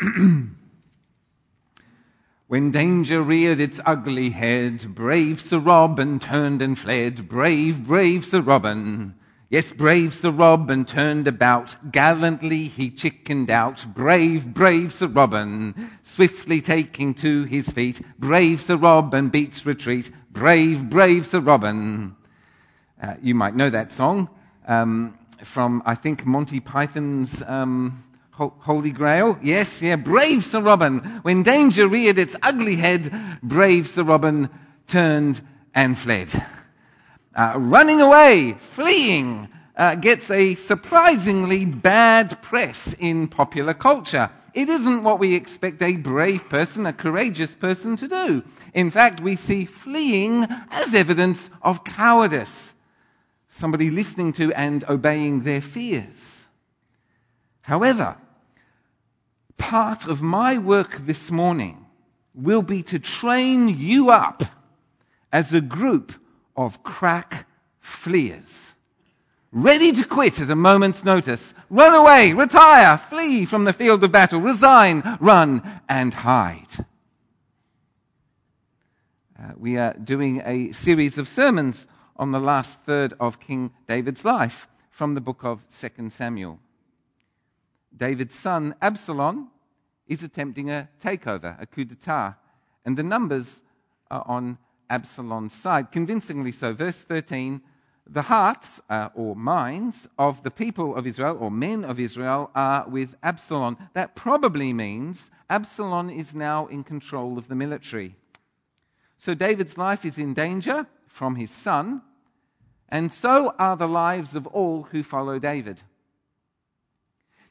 When danger reared its ugly head, brave Sir Robin turned and fled. Brave, brave Sir Robin. Yes, brave Sir Robin turned about. Gallantly he chickened out. Brave, brave Sir Robin. Swiftly taking to his feet. Brave Sir Robin beats retreat. Brave, brave Sir Robin. Uh, you might know that song um, from, I think, Monty Python's. Um, Holy Grail? Yes, yeah. Brave Sir Robin, when danger reared its ugly head, brave Sir Robin turned and fled. Uh, running away, fleeing, uh, gets a surprisingly bad press in popular culture. It isn't what we expect a brave person, a courageous person to do. In fact, we see fleeing as evidence of cowardice. Somebody listening to and obeying their fears. However, part of my work this morning will be to train you up as a group of crack fleers. Ready to quit at a moment's notice. Run away, retire, flee from the field of battle, resign, run, and hide. Uh, we are doing a series of sermons on the last third of King David's life from the book of 2 Samuel. David's son Absalom is attempting a takeover, a coup d'etat, and the numbers are on Absalom's side, convincingly so. Verse 13 the hearts uh, or minds of the people of Israel or men of Israel are with Absalom. That probably means Absalom is now in control of the military. So David's life is in danger from his son, and so are the lives of all who follow David.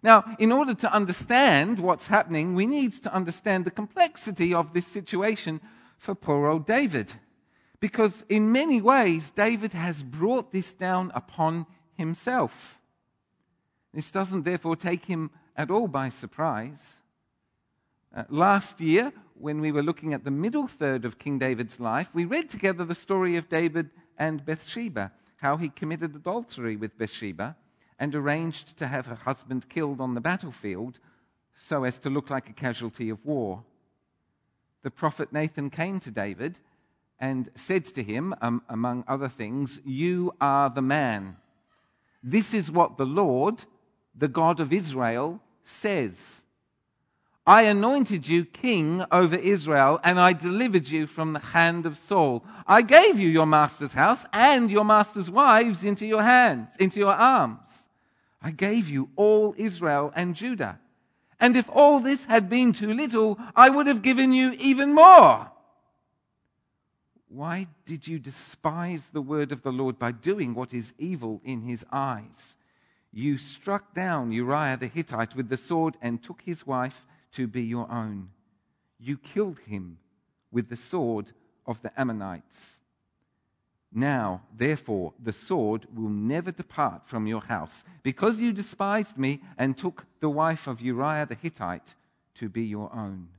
Now, in order to understand what's happening, we need to understand the complexity of this situation for poor old David. Because in many ways, David has brought this down upon himself. This doesn't therefore take him at all by surprise. Uh, last year, when we were looking at the middle third of King David's life, we read together the story of David and Bathsheba, how he committed adultery with Bathsheba and arranged to have her husband killed on the battlefield so as to look like a casualty of war. The prophet Nathan came to David and said to him, um, among other things, You are the man. This is what the Lord, the God of Israel, says. I anointed you king over Israel, and I delivered you from the hand of Saul. I gave you your master's house and your master's wives into your hands, into your arms. I gave you all Israel and Judah. And if all this had been too little, I would have given you even more. Why did you despise the word of the Lord by doing what is evil in his eyes? You struck down Uriah the Hittite with the sword and took his wife to be your own. You killed him with the sword of the Ammonites. Now, therefore, the sword will never depart from your house, because you despised me and took the wife of Uriah the Hittite to be your own.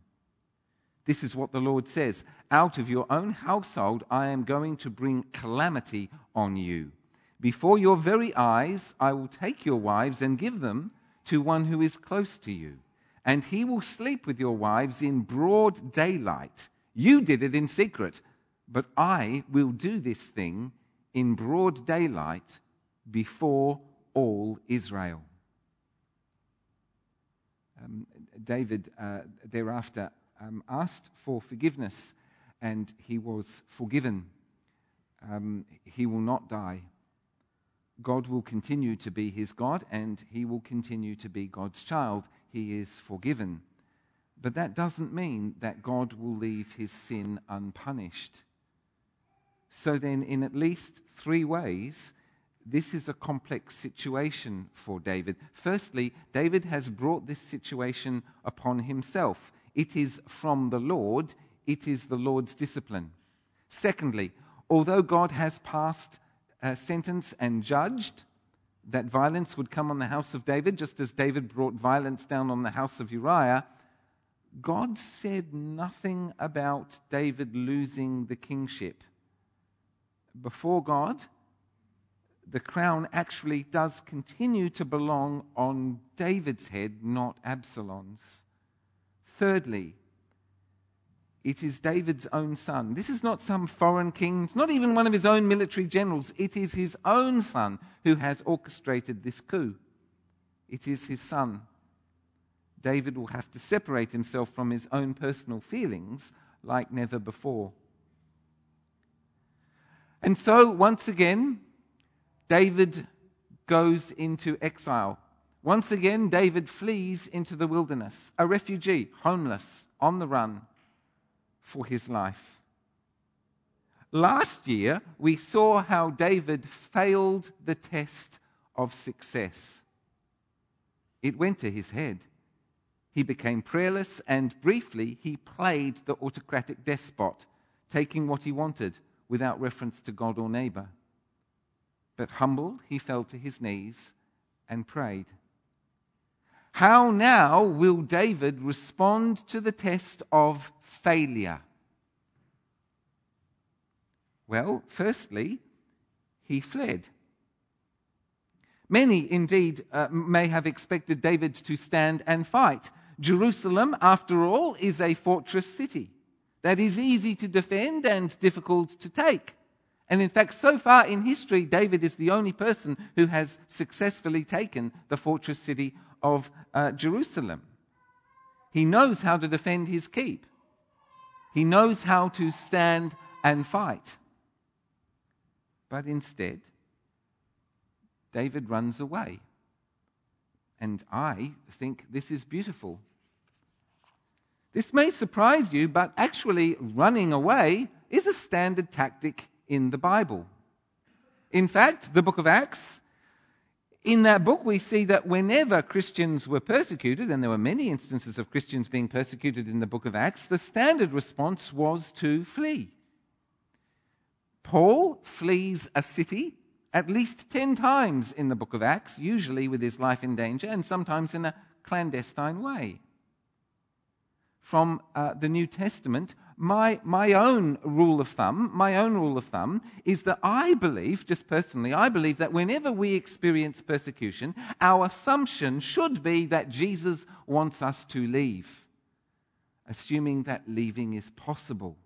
This is what the Lord says Out of your own household I am going to bring calamity on you. Before your very eyes I will take your wives and give them to one who is close to you, and he will sleep with your wives in broad daylight. You did it in secret but I will do this thing in broad daylight before all Israel. Um, David uh, thereafter um, asked for forgiveness and he was forgiven. Um, he will not die. God will continue to be his God and he will continue to be God's child. He is forgiven. But that doesn't mean that God will leave his sin unpunished. So, then, in at least three ways, this is a complex situation for David. Firstly, David has brought this situation upon himself. It is from the Lord, it is the Lord's discipline. Secondly, although God has passed a sentence and judged that violence would come on the house of David, just as David brought violence down on the house of Uriah, God said nothing about David losing the kingship before God, the crown actually does continue to belong on David's head, not Absalom's. Thirdly, it is David's own son. This is not some foreign king, it's not even one of his own military generals. It is his own son who has orchestrated this coup. It is his son. David will have to separate himself from his own personal feelings like never before. And so, once again, David goes into exile. Once again, David flees into the wilderness, a refugee, homeless, on the run for his life. Last year, we saw how David failed the test of success. It went to his head. He became prayerless, and briefly, he played the autocratic despot, taking what he wanted without reference to God or neighbor. But humbled, he fell to his knees and prayed. How now will David respond to the test of failure? Well, firstly, he fled. Many, indeed, uh, may have expected David to stand and fight. Jerusalem, after all, is a fortress city that is easy to defend and difficult to take. And in fact, so far in history, David is the only person who has successfully taken the fortress city of uh, Jerusalem. He knows how to defend his keep, he knows how to stand and fight. But instead, David runs away. And I think this is beautiful. This may surprise you, but actually, running away is a standard tactic in the Bible. In fact, the book of Acts, in that book, we see that whenever Christians were persecuted, and there were many instances of Christians being persecuted in the book of Acts, the standard response was to flee. Paul flees a city at least 10 times in the book of Acts, usually with his life in danger, and sometimes in a clandestine way from uh, the New Testament, my, my own rule of thumb, my own rule of thumb is that I believe, just personally, I believe that whenever we experience persecution, our assumption should be that Jesus wants us to leave, assuming that leaving is possible.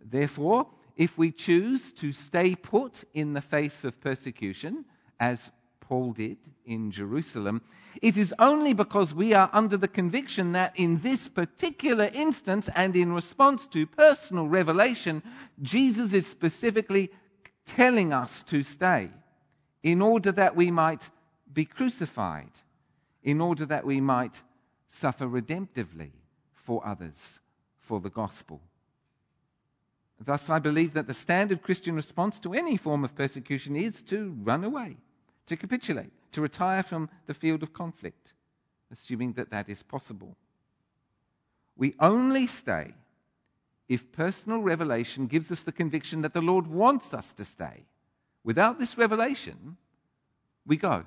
Therefore, if we choose to stay put in the face of persecution, as Paul did in Jerusalem, it is only because we are under the conviction that in this particular instance and in response to personal revelation, Jesus is specifically telling us to stay in order that we might be crucified, in order that we might suffer redemptively for others, for the gospel. Thus, I believe that the standard Christian response to any form of persecution is to run away to capitulate, to retire from the field of conflict, assuming that that is possible. We only stay if personal revelation gives us the conviction that the Lord wants us to stay. Without this revelation, we go.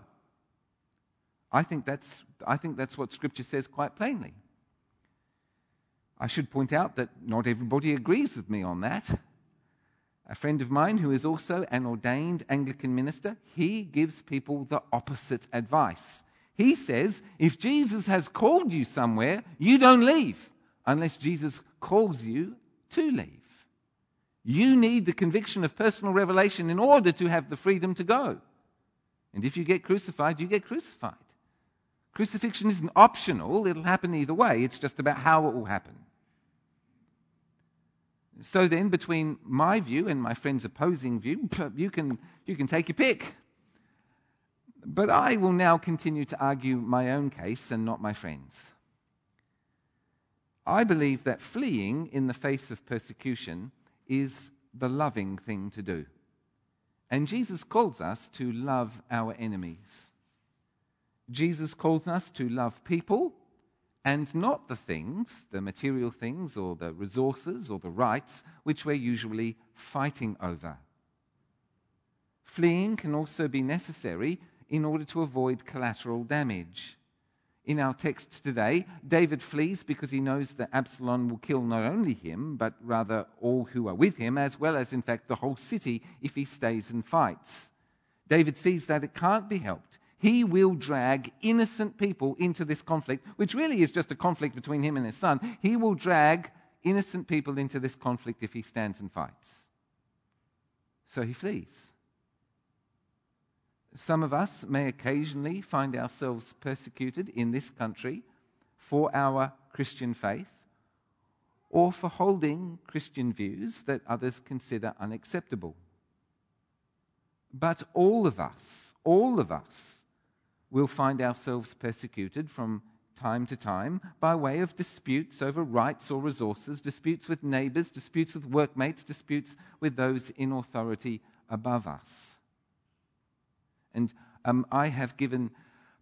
I think that's, I think that's what Scripture says quite plainly. I should point out that not everybody agrees with me on that a friend of mine who is also an ordained Anglican minister, he gives people the opposite advice. He says, if Jesus has called you somewhere, you don't leave unless Jesus calls you to leave. You need the conviction of personal revelation in order to have the freedom to go. And if you get crucified, you get crucified. Crucifixion isn't optional, it'll happen either way. It's just about how it will happen. So then, between my view and my friend's opposing view, you can, you can take your pick. But I will now continue to argue my own case and not my friend's. I believe that fleeing in the face of persecution is the loving thing to do. And Jesus calls us to love our enemies. Jesus calls us to love people and not the things, the material things or the resources or the rights, which we're usually fighting over. Fleeing can also be necessary in order to avoid collateral damage. In our text today, David flees because he knows that Absalom will kill not only him, but rather all who are with him, as well as, in fact, the whole city if he stays and fights. David sees that it can't be helped he will drag innocent people into this conflict, which really is just a conflict between him and his son. He will drag innocent people into this conflict if he stands and fights. So he flees. Some of us may occasionally find ourselves persecuted in this country for our Christian faith or for holding Christian views that others consider unacceptable. But all of us, all of us, will find ourselves persecuted from time to time by way of disputes over rights or resources, disputes with neighbors, disputes with workmates, disputes with those in authority above us. And um, I have given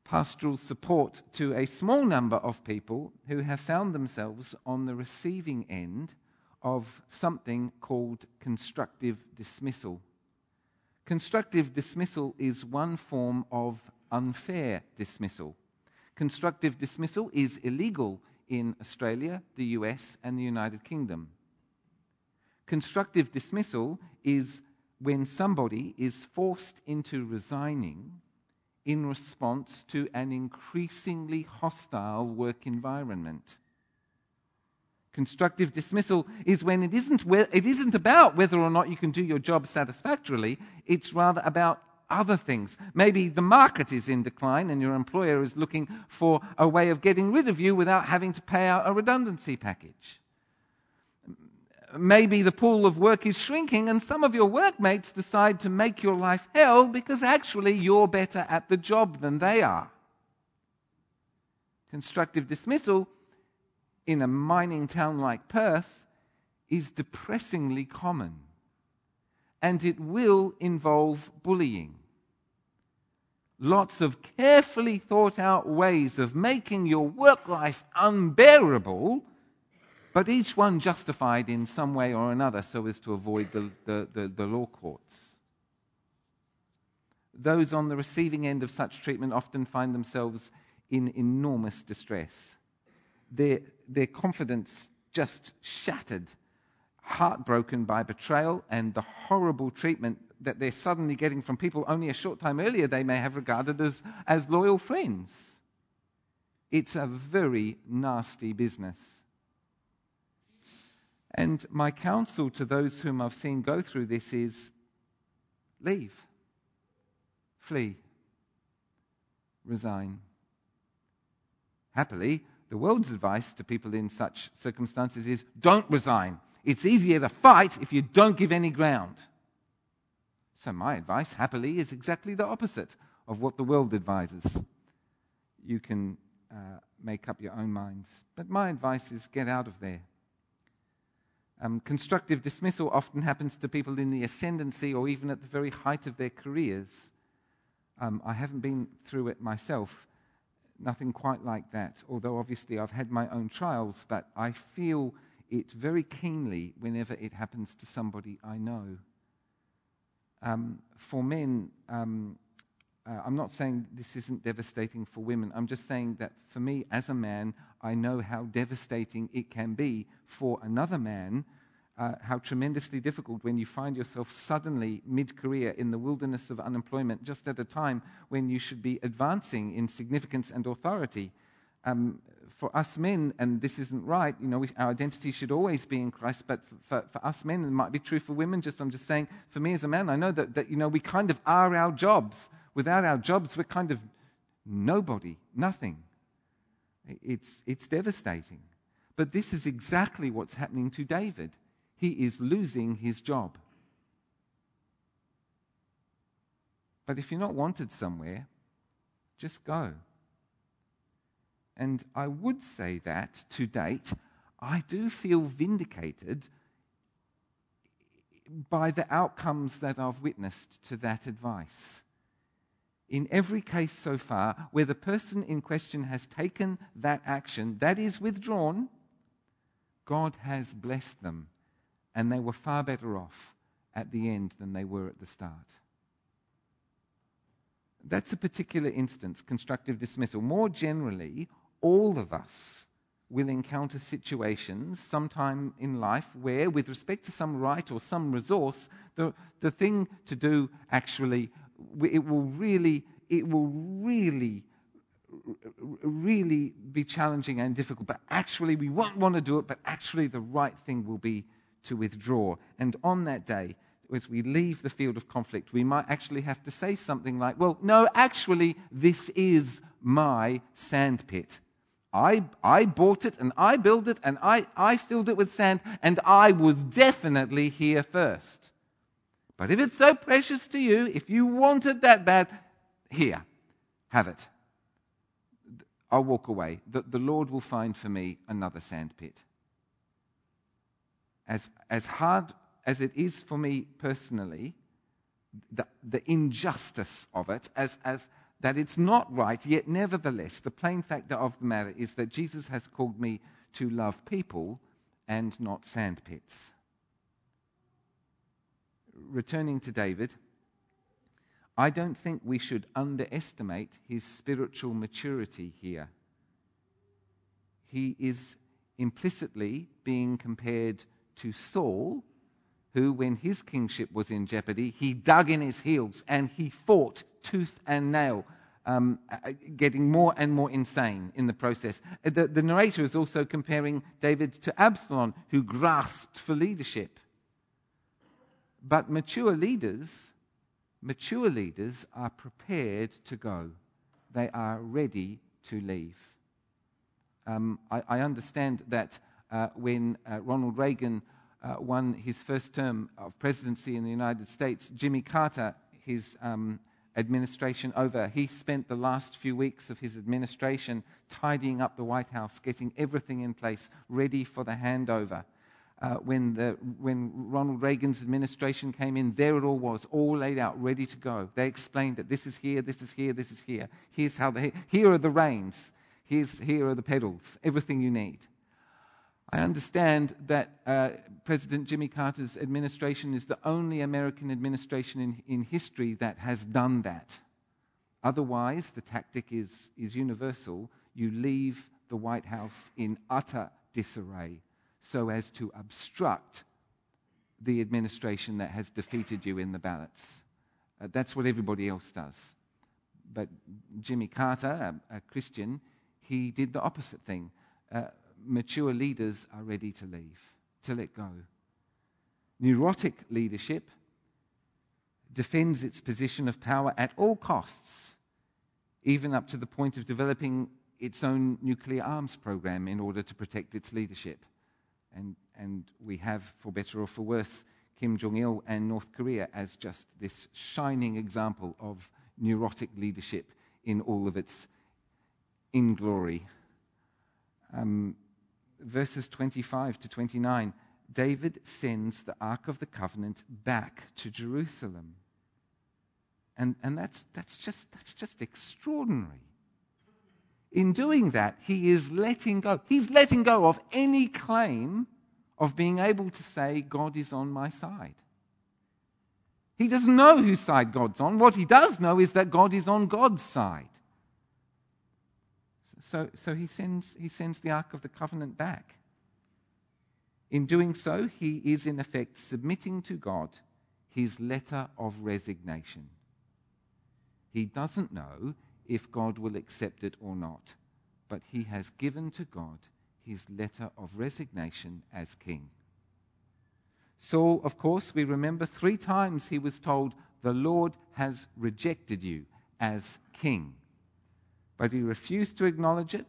pastoral support to a small number of people who have found themselves on the receiving end of something called constructive dismissal. Constructive dismissal is one form of unfair dismissal. Constructive dismissal is illegal in Australia, the US, and the United Kingdom. Constructive dismissal is when somebody is forced into resigning in response to an increasingly hostile work environment. Constructive dismissal is when it isn't, it isn't about whether or not you can do your job satisfactorily, it's rather about other things. Maybe the market is in decline and your employer is looking for a way of getting rid of you without having to pay out a redundancy package. Maybe the pool of work is shrinking and some of your workmates decide to make your life hell because actually you're better at the job than they are. Constructive dismissal in a mining town like Perth is depressingly common and it will involve bullying. Lots of carefully thought out ways of making your work life unbearable, but each one justified in some way or another so as to avoid the, the, the, the law courts. Those on the receiving end of such treatment often find themselves in enormous distress. Their, their confidence just shattered heartbroken by betrayal and the horrible treatment that they're suddenly getting from people only a short time earlier they may have regarded as, as loyal friends. It's a very nasty business. And my counsel to those whom I've seen go through this is leave, flee, resign. Happily, the world's advice to people in such circumstances is don't resign. It's easier to fight if you don't give any ground. So, my advice, happily, is exactly the opposite of what the world advises. You can uh, make up your own minds. But my advice is get out of there. Um, constructive dismissal often happens to people in the ascendancy or even at the very height of their careers. Um, I haven't been through it myself, nothing quite like that, although obviously I've had my own trials, but I feel it very keenly whenever it happens to somebody I know. Um, for men, um, uh, I'm not saying this isn't devastating for women. I'm just saying that for me, as a man, I know how devastating it can be for another man, uh, how tremendously difficult when you find yourself suddenly mid career in the wilderness of unemployment, just at a time when you should be advancing in significance and authority. Um, for us men, and this isn't right, you know, we, our identity should always be in Christ, but for, for, us men, it might be true for women. Just I'm just saying, for me as a man, I know that, that, you know, we kind of are our jobs. Without our jobs, we're kind of nobody, nothing. It's, it's devastating. But this is exactly what's happening to David. He is losing his job. But if you're not wanted somewhere, just go. And I would say that to date, I do feel vindicated by the outcomes that I've witnessed to that advice. In every case so far where the person in question has taken that action, that is withdrawn, God has blessed them, and they were far better off at the end than they were at the start. That's a particular instance, constructive dismissal. More generally, all of us will encounter situations sometime in life where, with respect to some right or some resource, the, the thing to do actually, it will really it will really, really be challenging and difficult. But actually, we won't want to do it, but actually, the right thing will be to withdraw. And on that day, as we leave the field of conflict, we might actually have to say something like, Well, no, actually, this is my sandpit. I, I bought it and I built it and I, I filled it with sand and I was definitely here first. But if it's so precious to you, if you want it that bad, here, have it. I'll walk away. The, the Lord will find for me another sandpit. As, as hard as it is for me personally, the, the injustice of it, as, as that it's not right, yet nevertheless, the plain factor of the matter is that Jesus has called me to love people and not sandpits. Returning to David, I don't think we should underestimate his spiritual maturity here. He is implicitly being compared to Saul, who, when his kingship was in jeopardy, he dug in his heels and he fought tooth and nail, um, uh, getting more and more insane in the process. Uh, the, the narrator is also comparing David to Absalom, who grasped for leadership. But mature leaders, mature leaders are prepared to go. They are ready to leave. Um, I, I, understand that uh, when uh, Ronald Reagan uh, won his first term of presidency in the United States, Jimmy Carter, his um, administration over, he spent the last few weeks of his administration tidying up the White House, getting everything in place, ready for the handover. Uh, when, the, when Ronald Reagan's administration came in, there it all was, all laid out, ready to go. They explained that This is here, this is here, this is here. Here's how the, here are the reins. Here's, here are the pedals. Everything you need. I understand that uh, President Jimmy Carter's administration is the only American administration in, in history that has done that. Otherwise, the tactic is, is universal. You leave the White House in utter disarray so as to obstruct the administration that has defeated you in the ballots. Uh, that's what everybody else does. But Jimmy Carter, a, a Christian, he did the opposite thing. Uh, mature leaders are ready to leave, to let go. Neurotic leadership defends its position of power at all costs, even up to the point of developing its own nuclear arms program in order to protect its leadership. And, and we have, for better or for worse, Kim Jong il and North Korea as just this shining example of neurotic leadership in all of its inglory. Um, verses 25 to 29, David sends the Ark of the Covenant back to Jerusalem. And, and that's, that's, just, that's just extraordinary. In doing that, he is letting go. He's letting go of any claim of being able to say, God is on my side. He doesn't know whose side God's on. What he does know is that God is on God's side. So, so he, sends, he sends the Ark of the Covenant back. In doing so, he is in effect submitting to God his letter of resignation. He doesn't know if God will accept it or not, but he has given to God his letter of resignation as king. Saul, of course, we remember three times he was told, The Lord has rejected you as king. But he refused to acknowledge it,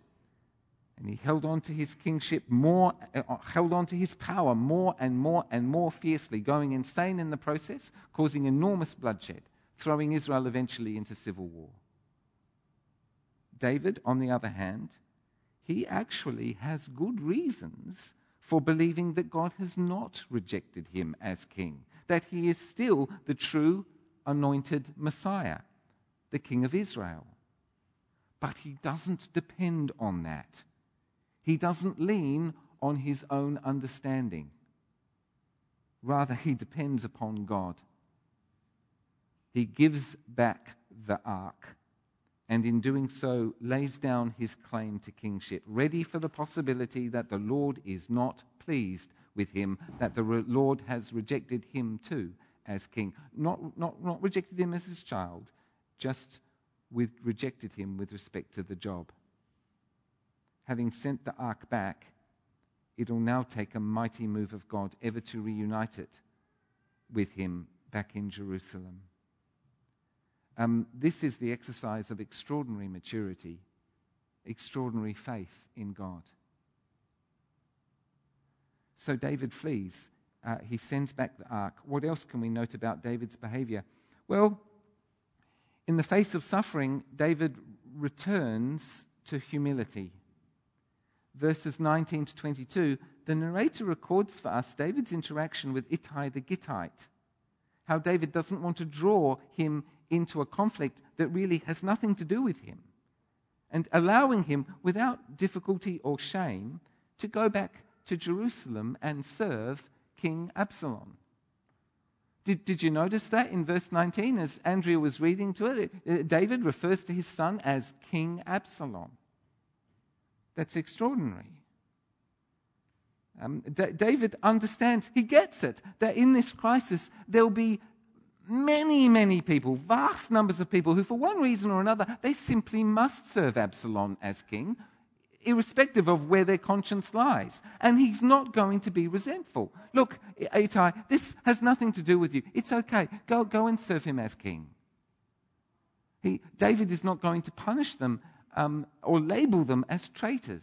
and he held on to his kingship more, uh, held on to his power more and more and more fiercely, going insane in the process, causing enormous bloodshed, throwing Israel eventually into civil war. David, on the other hand, he actually has good reasons for believing that God has not rejected him as king, that he is still the true anointed Messiah, the King of Israel. But he doesn't depend on that. He doesn't lean on his own understanding. Rather, he depends upon God. He gives back the ark, and in doing so, lays down his claim to kingship, ready for the possibility that the Lord is not pleased with him, that the Lord has rejected him too as king. Not, not, not rejected him as his child, just with, rejected him with respect to the job. Having sent the ark back, it'll now take a mighty move of God ever to reunite it with him back in Jerusalem. Um, this is the exercise of extraordinary maturity, extraordinary faith in God. So David flees. Uh, he sends back the ark. What else can we note about David's behavior? Well, in the face of suffering, David returns to humility. Verses 19 to 22, the narrator records for us David's interaction with Ittai the Gittite. How David doesn't want to draw him into a conflict that really has nothing to do with him, and allowing him, without difficulty or shame, to go back to Jerusalem and serve King Absalom. Did, did you notice that in verse 19 as Andrea was reading to it? Uh, David refers to his son as King Absalom. That's extraordinary. Um, D- David understands, he gets it, that in this crisis there'll be many, many people, vast numbers of people who, for one reason or another, they simply must serve Absalom as king, irrespective of where their conscience lies. And he's not going to be resentful. Look, Ittai, this has nothing to do with you. It's okay. Go, go and serve him as king. He, David is not going to punish them um, or label them as traitors.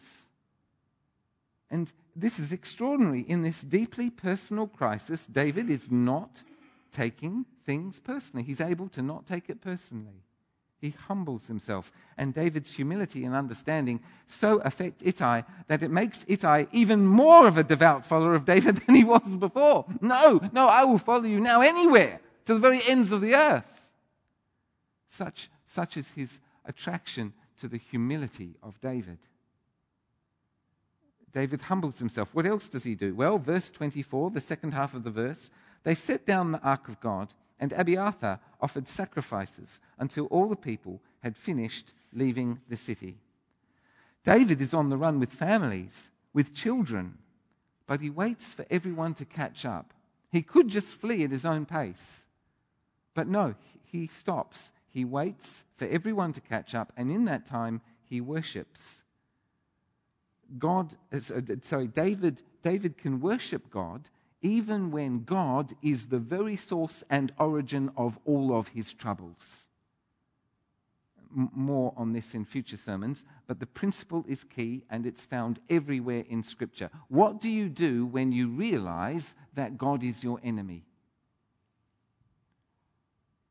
And this is extraordinary. In this deeply personal crisis, David is not taking things personally. He's able to not take it personally. He humbles himself. And David's humility and understanding so affect Ittai that it makes Ittai even more of a devout follower of David than he was before. No, no, I will follow you now anywhere, to the very ends of the earth. Such, such is his attraction to the humility of David. David humbles himself. What else does he do? Well, verse 24, the second half of the verse, they set down the ark of God, and Abiathar offered sacrifices until all the people had finished leaving the city. David is on the run with families, with children, but he waits for everyone to catch up. He could just flee at his own pace. But no, he stops. He waits for everyone to catch up, and in that time, he worships. God, uh, sorry, David, David can worship God even when God is the very source and origin of all of his troubles. More on this in future sermons, but the principle is key and it's found everywhere in Scripture. What do you do when you realize that God is your enemy?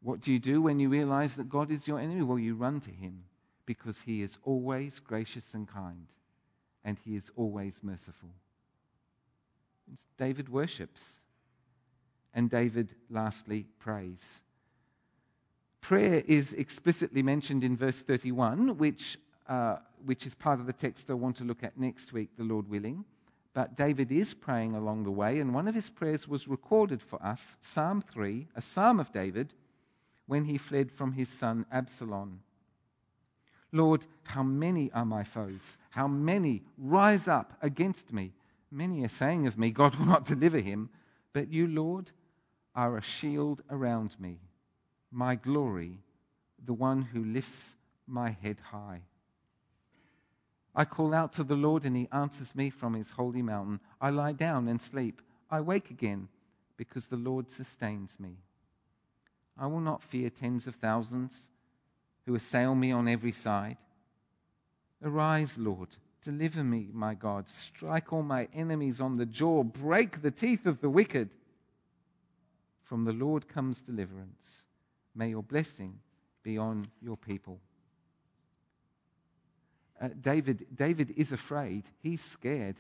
What do you do when you realize that God is your enemy? Well, you run to him because he is always gracious and kind and he is always merciful. David worships. And David, lastly, prays. Prayer is explicitly mentioned in verse 31, which, uh, which is part of the text I want to look at next week, the Lord willing. But David is praying along the way, and one of his prayers was recorded for us Psalm 3, a psalm of David, when he fled from his son Absalom. Lord, how many are my foes? How many rise up against me? Many are saying of me, God will not deliver him. But you, Lord, are a shield around me, my glory, the one who lifts my head high. I call out to the Lord, and he answers me from his holy mountain. I lie down and sleep. I wake again because the Lord sustains me. I will not fear tens of thousands who assail me on every side. Arise, Lord Deliver me, my God. Strike all my enemies on the jaw. Break the teeth of the wicked. From the Lord comes deliverance. May your blessing be on your people. Uh, David, David is afraid. He's scared.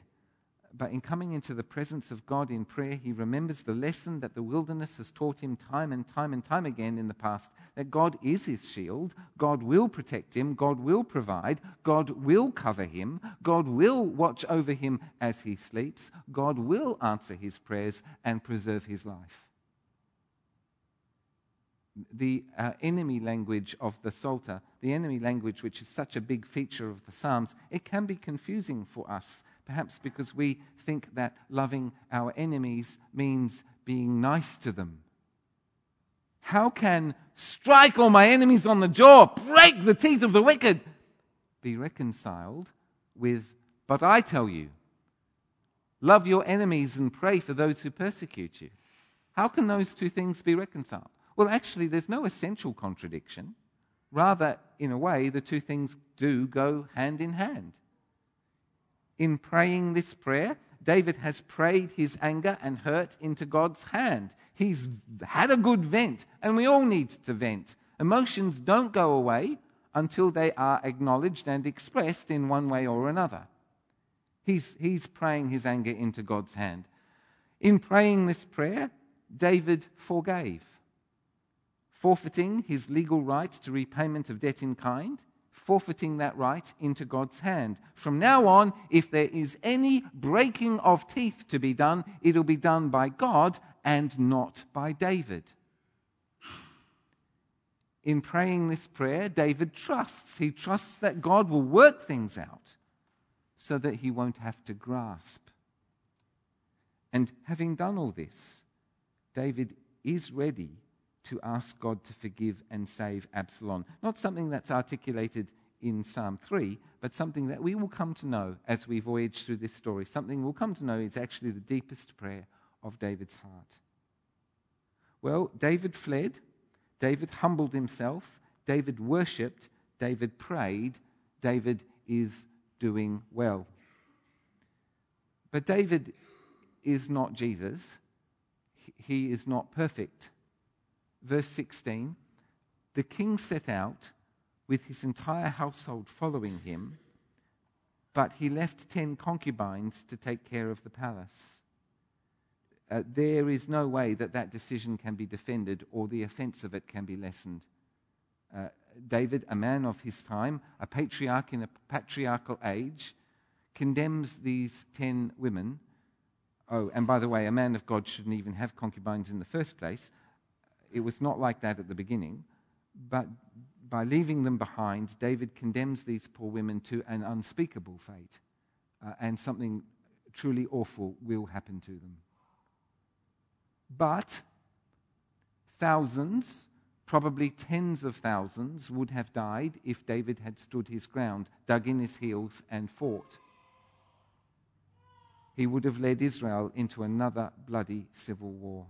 But in coming into the presence of God in prayer, he remembers the lesson that the wilderness has taught him time and time and time again in the past that God is his shield, God will protect him, God will provide, God will cover him, God will watch over him as he sleeps, God will answer his prayers and preserve his life. The uh, enemy language of the Psalter, the enemy language which is such a big feature of the Psalms, it can be confusing for us Perhaps because we think that loving our enemies means being nice to them, How can strike all my enemies on the jaw, break the teeth of the wicked, be reconciled with, but I tell you, love your enemies and pray for those who persecute you? How can those two things be reconciled? Well, actually, there's no essential contradiction. Rather, in a way, the two things do go hand in hand. In praying this prayer, David has prayed his anger and hurt into God's hand. He's had a good vent, and we all need to vent. Emotions don't go away until they are acknowledged and expressed in one way or another. He's, he's praying his anger into God's hand. In praying this prayer, David forgave, forfeiting his legal right to repayment of debt in kind forfeiting that right into God's hand. From now on, if there is any breaking of teeth to be done, it'll be done by God and not by David. In praying this prayer, David trusts. He trusts that God will work things out so that he won't have to grasp. And having done all this, David is ready to ask God to forgive and save Absalom. Not something that's articulated in Psalm 3, but something that we will come to know as we voyage through this story. Something we'll come to know is actually the deepest prayer of David's heart. Well, David fled, David humbled himself, David worshipped, David prayed, David is doing well. But David is not Jesus. He is not perfect. Verse 16 The king set out with his entire household following him, but he left ten concubines to take care of the palace. Uh, there is no way that that decision can be defended or the offense of it can be lessened. Uh, David, a man of his time, a patriarch in a patriarchal age, condemns these ten women. Oh, and by the way, a man of God shouldn't even have concubines in the first place. It was not like that at the beginning. But by leaving them behind, David condemns these poor women to an unspeakable fate, uh, and something truly awful will happen to them. But thousands, probably tens of thousands, would have died if David had stood his ground, dug in his heels, and fought. He would have led Israel into another bloody civil war.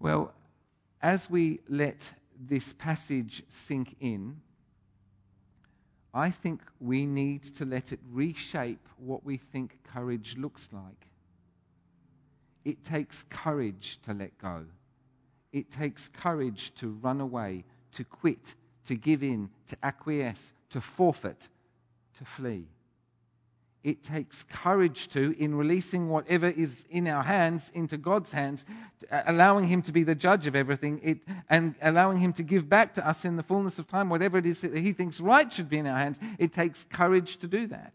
Well, as we let this passage sink in, I think we need to let it reshape what we think courage looks like. It takes courage to let go. It takes courage to run away, to quit, to give in, to acquiesce, to forfeit, to flee it takes courage to, in releasing whatever is in our hands into God's hands, uh, allowing Him to be the judge of everything, it, and allowing Him to give back to us in the fullness of time whatever it is that He thinks right should be in our hands. It takes courage to do that.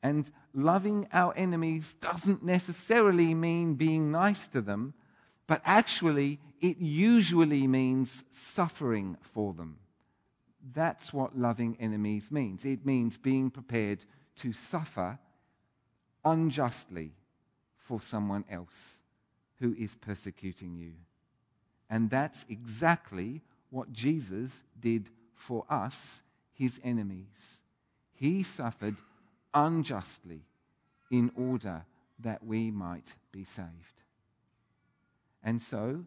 And loving our enemies doesn't necessarily mean being nice to them, but actually, it usually means suffering for them. That's what loving enemies means. It means being prepared to suffer unjustly for someone else who is persecuting you. And that's exactly what Jesus did for us, his enemies. He suffered unjustly in order that we might be saved. And so,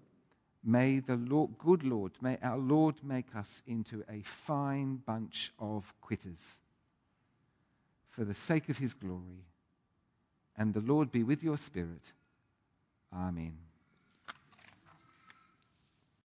may the Lord, good Lord, may our Lord make us into a fine bunch of quitters for the sake of his glory. And the Lord be with your spirit. Amen.